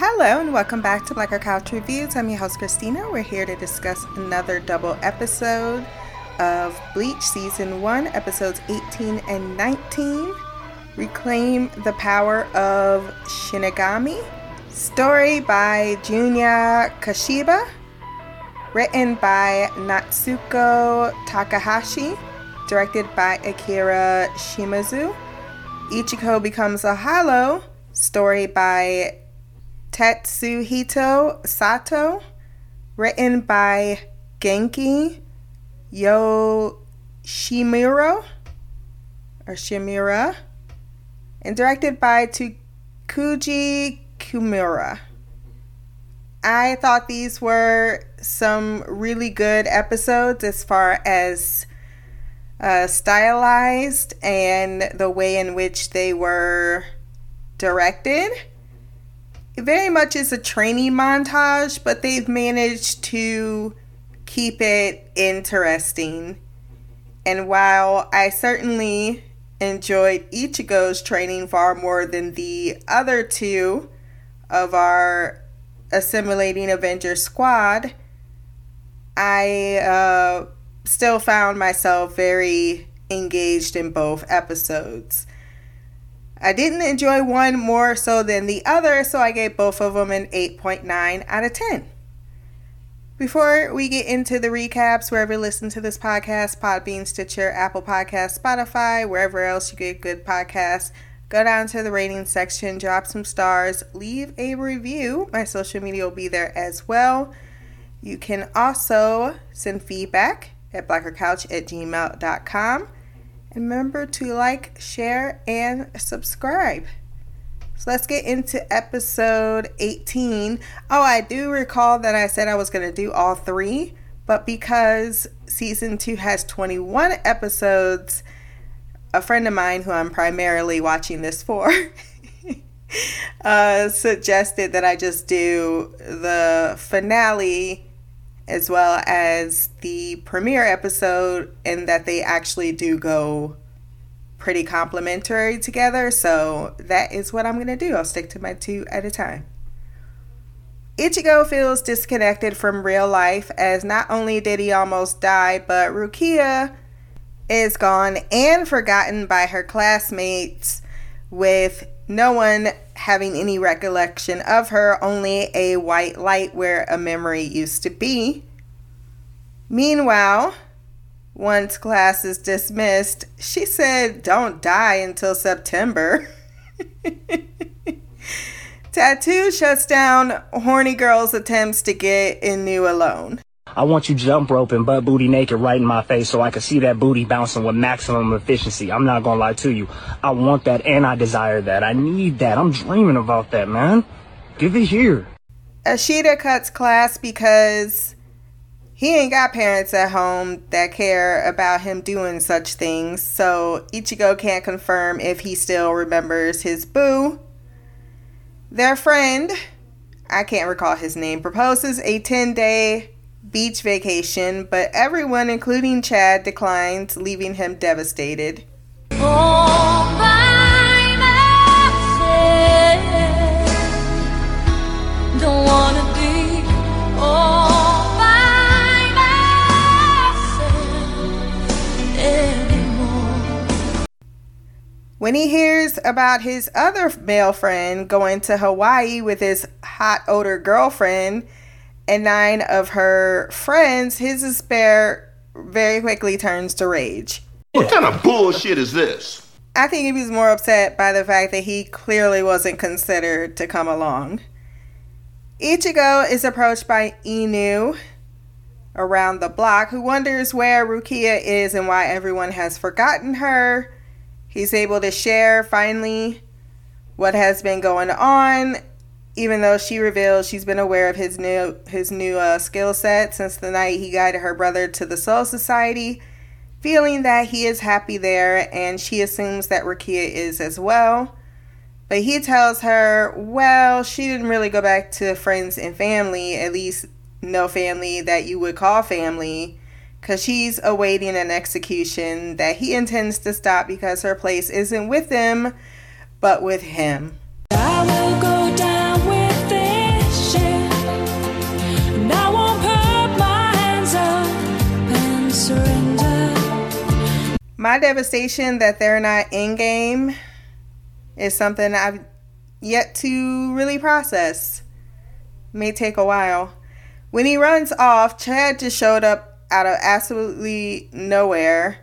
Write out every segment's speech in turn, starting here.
Hello and welcome back to Black Girl Couch Reviews. I'm your host Christina. We're here to discuss another double episode of Bleach Season 1, episodes 18 and 19. Reclaim the Power of Shinigami. Story by Junya Kashiba. Written by Natsuko Takahashi. Directed by Akira Shimazu. Ichigo becomes a hollow. Story by Tetsuhito Sato. Written by Genki Yoshimuro or Shimura and directed by Takuji Kumura. I thought these were some really good episodes as far as uh, stylized and the way in which they were directed. Very much is a training montage, but they've managed to keep it interesting. And while I certainly enjoyed Ichigo's training far more than the other two of our assimilating Avenger squad, I uh, still found myself very engaged in both episodes. I didn't enjoy one more so than the other, so I gave both of them an 8.9 out of 10. Before we get into the recaps, wherever you listen to this podcast, Podbean, Stitcher, Apple Podcast, Spotify, wherever else you get good podcasts, go down to the rating section, drop some stars, leave a review. My social media will be there as well. You can also send feedback at blackgirlcouch at gmail.com. And remember to like, share, and subscribe. So let's get into episode 18. Oh, I do recall that I said I was going to do all three, but because season two has 21 episodes, a friend of mine who I'm primarily watching this for uh, suggested that I just do the finale as well as the premiere episode and that they actually do go pretty complementary together. So that is what I'm going to do. I'll stick to my two at a time. Ichigo feels disconnected from real life as not only did he almost die, but Rukia is gone and forgotten by her classmates with no one having any recollection of her, only a white light where a memory used to be. Meanwhile, once class is dismissed, she said, Don't die until September. Tattoo shuts down horny girl's attempts to get Inu alone. I want you jump roping butt booty naked right in my face so I can see that booty bouncing with maximum efficiency. I'm not gonna lie to you. I want that and I desire that. I need that. I'm dreaming about that, man. Give it here. Ashita cuts class because he ain't got parents at home that care about him doing such things, so Ichigo can't confirm if he still remembers his boo. Their friend, I can't recall his name, proposes a 10 day beach vacation, but everyone, including Chad, declines, leaving him devastated. When he hears about his other male friend going to Hawaii with his hot older girlfriend and nine of her friends, his despair very quickly turns to rage. What kind of bullshit is this? I think he was more upset by the fact that he clearly wasn't considered to come along. Ichigo is approached by Inu around the block, who wonders where Rukia is and why everyone has forgotten her. He's able to share finally what has been going on, even though she reveals she's been aware of his new his new uh, skill set since the night he guided her brother to the Soul Society, feeling that he is happy there, and she assumes that Rukia is as well. But he tells her, well, she didn't really go back to friends and family, at least no family that you would call family because she's awaiting an execution that he intends to stop because her place isn't with them, but with him. My devastation that they're not in game is something I've yet to really process. May take a while. When he runs off, Chad just showed up out of absolutely nowhere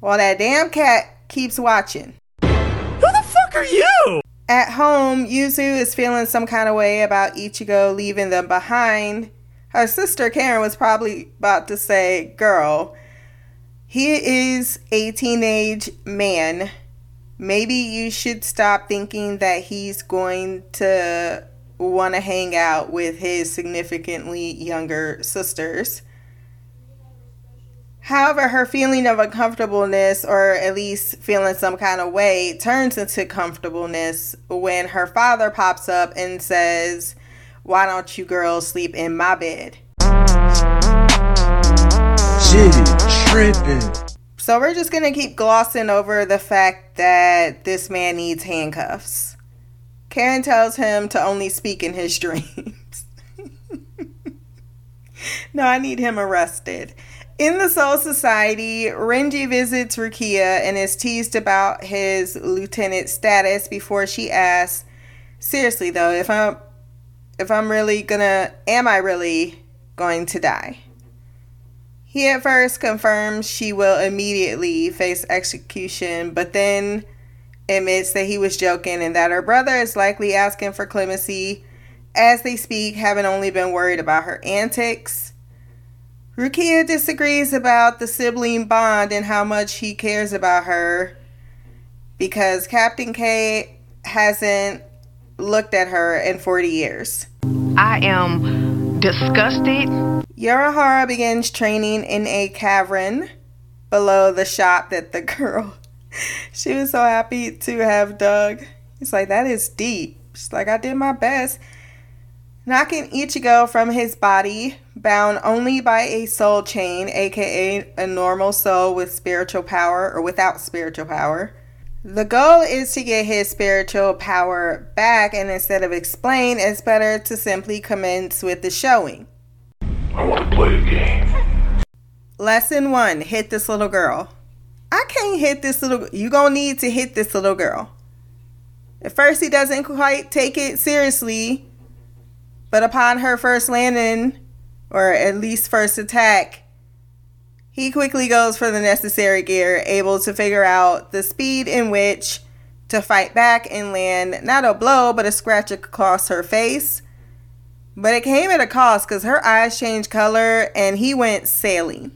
while that damn cat keeps watching. Who the fuck are you? At home, Yuzu is feeling some kind of way about Ichigo leaving them behind. Her sister Karin was probably about to say, Girl, he is a teenage man. Maybe you should stop thinking that he's going to want to hang out with his significantly younger sisters. However, her feeling of uncomfortableness, or at least feeling some kind of way, turns into comfortableness when her father pops up and says, Why don't you girls sleep in my bed? Tripping. So we're just gonna keep glossing over the fact that this man needs handcuffs. Karin tells him to only speak in his dreams. no, I need him arrested. In the Soul Society, Renji visits Rukia and is teased about his lieutenant status before she asks, "Seriously though, if I'm if I'm really gonna am I really going to die?" He at first confirms she will immediately face execution, but then admits that he was joking and that her brother is likely asking for clemency as they speak, having only been worried about her antics. Rukia disagrees about the sibling bond and how much he cares about her because Captain K hasn't looked at her in 40 years. I am disgusted. Urahara begins training in a cavern below the shop that the girl she was so happy to have dug. He's like, that is deep. She's like, I did my best. Knocking Ichigo from his body, bound only by a soul chain, aka a normal soul with spiritual power or without spiritual power. The goal is to get his spiritual power back, and instead of explain, it's better to simply commence with the showing. I want to play a game. Lesson one hit this little girl. I can't hit this little you gonna need to hit this little girl. At first he doesn't quite take it seriously, but upon her first landing, or at least first attack, he quickly goes for the necessary gear, able to figure out the speed in which to fight back and land not a blow, but a scratch across her face. But it came at a cost because her eyes changed color and he went sailing.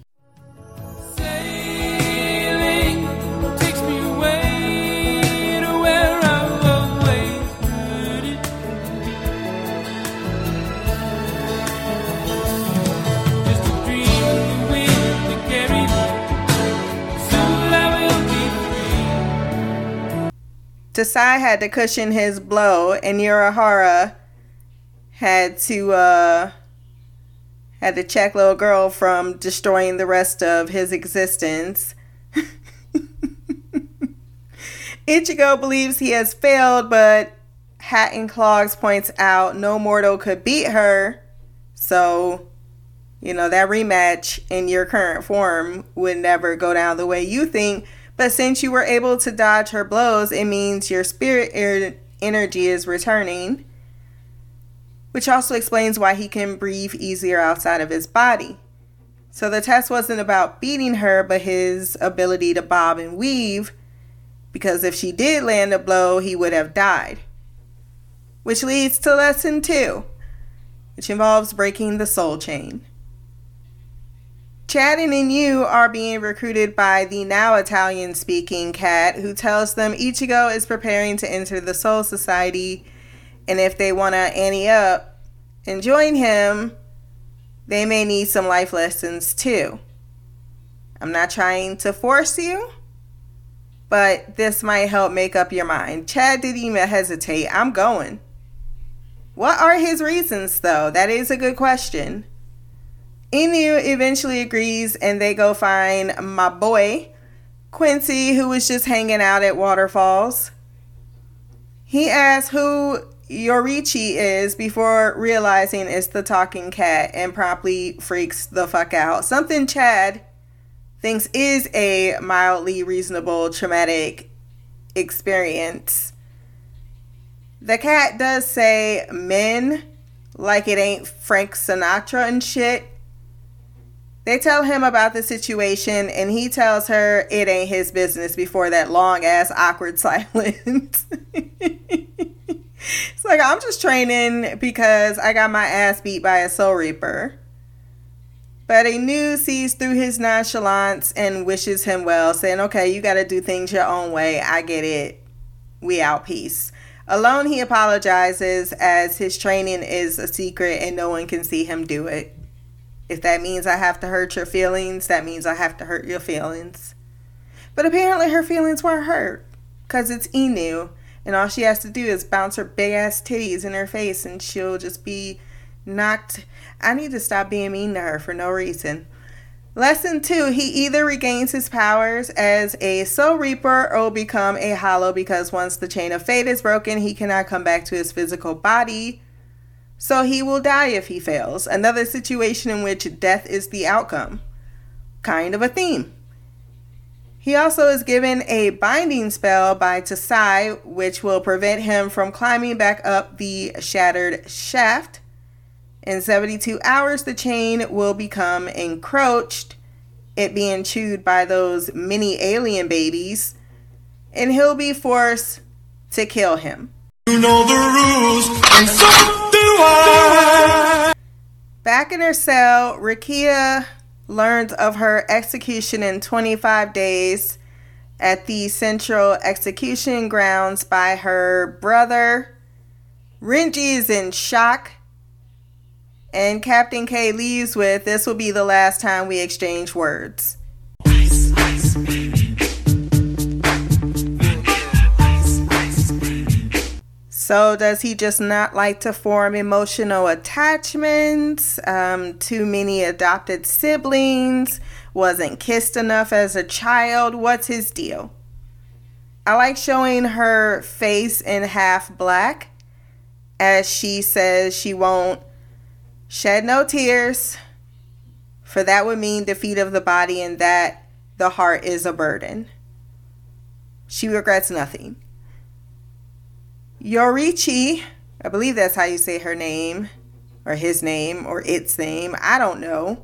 Sailing takes me away to where I've always wanted. Just a dream of the wind to carry me. Soon I will be free. Tasai had to cushion his blow, and Urahara had to uh had to check little girl from destroying the rest of his existence. Ichigo believes he has failed, but Hat and Clogs points out no mortal could beat her. So, you know, that rematch in your current form would never go down the way you think. But since you were able to dodge her blows, it means your spirit er- energy is returning, which also explains why he can breathe easier outside of his body. So the test wasn't about beating her, but his ability to bob and weave, because if she did land a blow, he would have died. Which leads to lesson two, which involves breaking the soul chain. Chad and you are being recruited by the now Italian speaking cat who tells them Ichigo is preparing to enter the Soul Society and if they want to ante up and join him, they may need some life lessons too. I'm not trying to force you, but this might help make up your mind. Chad didn't even hesitate. I'm going. What are his reasons, though? That is a good question. Inu eventually agrees and they go find my boy, Quincy, who was just hanging out at Waterfalls. He asks who Yorichi is before realizing it's the talking cat and promptly freaks the fuck out. Something Chad thinks is a mildly reasonable traumatic experience. The cat does say men like it ain't Frank Sinatra and shit. They tell him about the situation and he tells her it ain't his business before that long ass awkward silence. it's like I'm just training because I got my ass beat by a soul reaper. But Inu sees through his nonchalance and wishes him well, saying, Okay, you got to do things your own way. I get it. We out. Peace. Alone, he apologizes as his training is a secret and no one can see him do it. If that means I have to hurt your feelings, that means I have to hurt your feelings. But apparently, her feelings weren't hurt because it's Inu, and all she has to do is bounce her big ass titties in her face and she'll just be knocked. I need to stop being mean to her for no reason. Lesson two, he either regains his powers as a soul reaper or become a hollow because once the chain of fate is broken, he cannot come back to his physical body. So he will die if he fails. Another situation in which death is the outcome. Kind of a theme. He also is given a binding spell by Tasai, which will prevent him from climbing back up the shattered shaft. In 72 hours, the chain will become encroached, it being chewed by those mini alien babies, and he'll be forced to kill him. You know the rules, and so do I. Back in her cell, Rukia learns of her execution in 25 days at the central execution grounds by her brother. Renji is in shock and Captain K leaves with this will be the last time we exchange words. So, does he just not like to form emotional attachments? Um, too many adopted siblings? Wasn't kissed enough as a child? What's his deal? I like showing her face in half black as she says she won't Shed no tears, for that would mean defeat of the body and that the heart is a burden. She regrets nothing. Yorichi, I believe that's how you say her name, or his name, or its name, I don't know,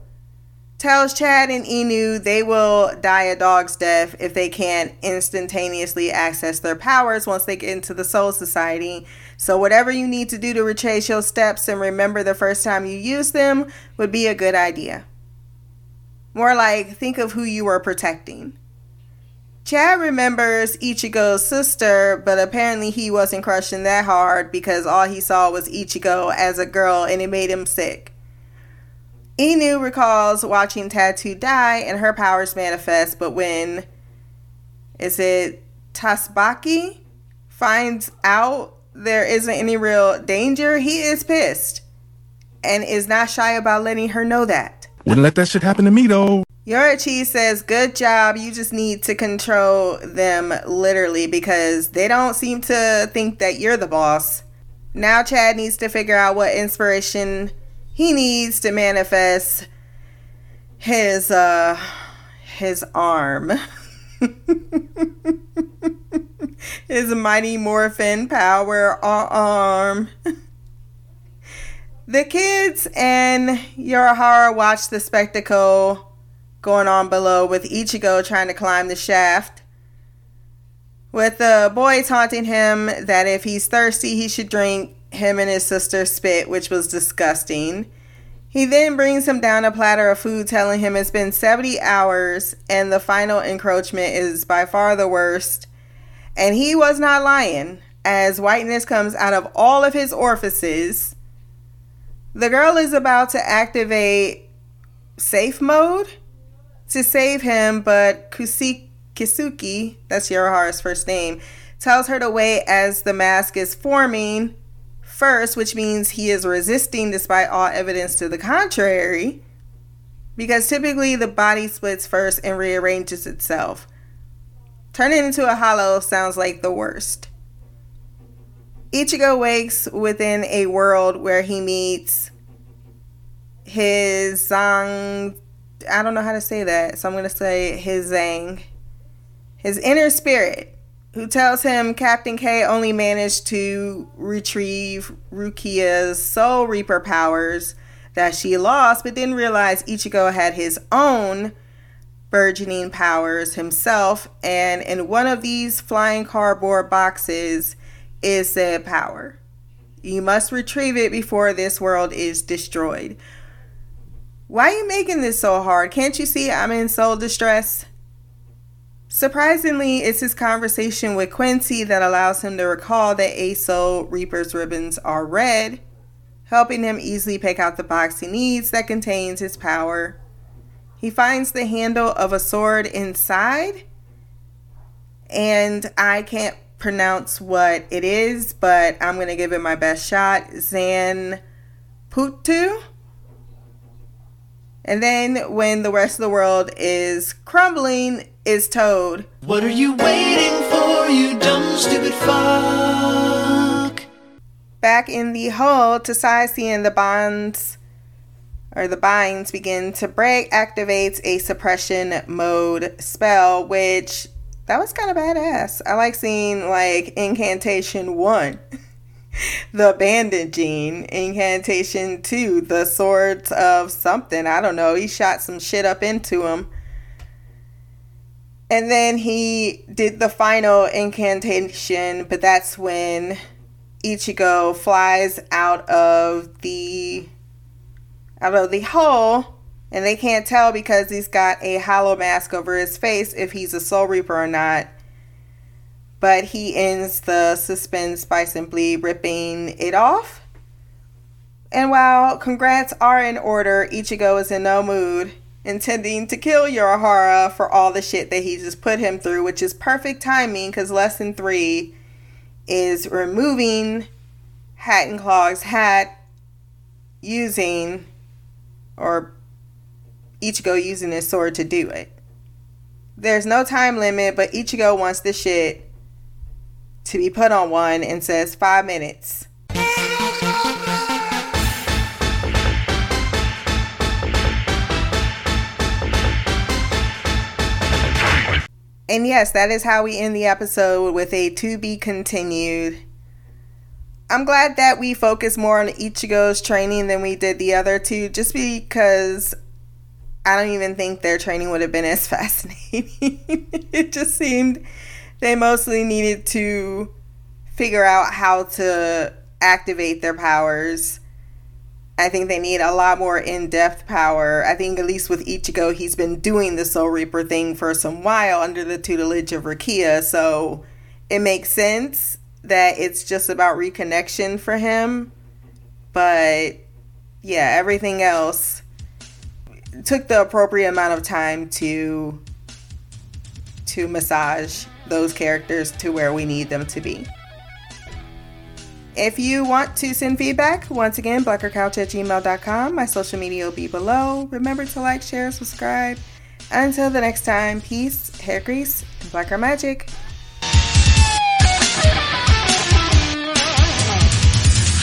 tells Chad and Inu they will die a dog's death if they can't instantaneously access their powers once they get into the Soul Society so, whatever you need to do to retrace your steps and remember the first time you used them would be a good idea. More like, think of who you are protecting. Chad remembers Ichigo's sister, but apparently he wasn't crushing that hard because all he saw was Ichigo as a girl and it made him sick. Inu recalls watching Tattoo die and her powers manifest, but when is it Tasbaki finds out there isn't any real danger, he is pissed and is not shy about letting her know that. Wouldn't let that shit happen to me though. Yorichi says, Good job. You just need to control them literally because they don't seem to think that you're the boss. Now, Chad needs to figure out what inspiration he needs to manifest his, uh, his arm. his mighty morphin power arm. the kids and Yorihara watch the spectacle going on below with Ichigo trying to climb the shaft. With the boy taunting him that if he's thirsty, he should drink him and his sister spit, which was disgusting. He then brings him down a platter of food, telling him it's been 70 hours and the final encroachment is by far the worst and he was not lying, as whiteness comes out of all of his orifices. The girl is about to activate safe mode to save him, but Kusi- Kisuke, that's Yorihara's first name, tells her to wait as the mask is forming first, which means he is resisting despite all evidence to the contrary. Because typically the body splits first and rearranges itself. Turning into a hollow sounds like the worst. Ichigo wakes within a world where he meets his Zang I don't know how to say that, so I'm gonna say his Zang, his inner spirit, who tells him Captain K only managed to retrieve Rukia's Soul Reaper powers that she lost, but didn't realize Ichigo had his own burgeoning powers himself, and in one of these flying cardboard boxes is said power. You must retrieve it before this world is destroyed. Why are you making this so hard? Can't you see I'm in soul distress? Surprisingly, it's his conversation with Quincy that allows him to recall that a Soul Reaper's ribbons are red, helping him easily pick out the box he needs that contains his power. He finds the handle of a sword inside, and I can't pronounce what it is, but I'm going to give it my best shot. Zan Putu. And then when the rest of the world is crumbling, is told, What are you waiting for, you dumb, stupid fuck? Back in the hole, Tasasi and the bonds or the binds begin to break, activates a suppression mode spell, which that was kind of badass. I like seeing like incantation one, the bandaging, incantation two, the swords of something. I don't know. He shot some shit up into him. And then he did the final incantation, but that's when Ichigo flies out of the out of the hole and they can't tell because he's got a hollow mask over his face if he's a soul reaper or not. But he ends the suspense by simply ripping it off. And while congrats are in order, Ichigo is in no mood, intending to kill Yorihara for all the shit that he just put him through, which is perfect timing because lesson three is removing Hat and Claw's hat using or Ichigo using his sword to do it. There's no time limit, but Ichigo wants the shit to be put on one and says five minutes. And yes, that is how we end the episode with a to be continued. I'm glad that we focus more on Ichigo's training than we did the other two, just because I don't even think their training would have been as fascinating. it just seemed they mostly needed to figure out how to activate their powers. I think they need a lot more in depth power. I think, at least with Ichigo, he's been doing the Soul Reaper thing for some while under the tutelage of Rukia, so it makes sense that it's just about reconnection for him. But yeah, everything else took the appropriate amount of time to to massage those characters to where we need them to be. If you want to send feedback, once again, blackgirlcouch at gmail.com. My social media will be below. Remember to like, share, subscribe. Until the next time, peace, hair grease, and blacker magic.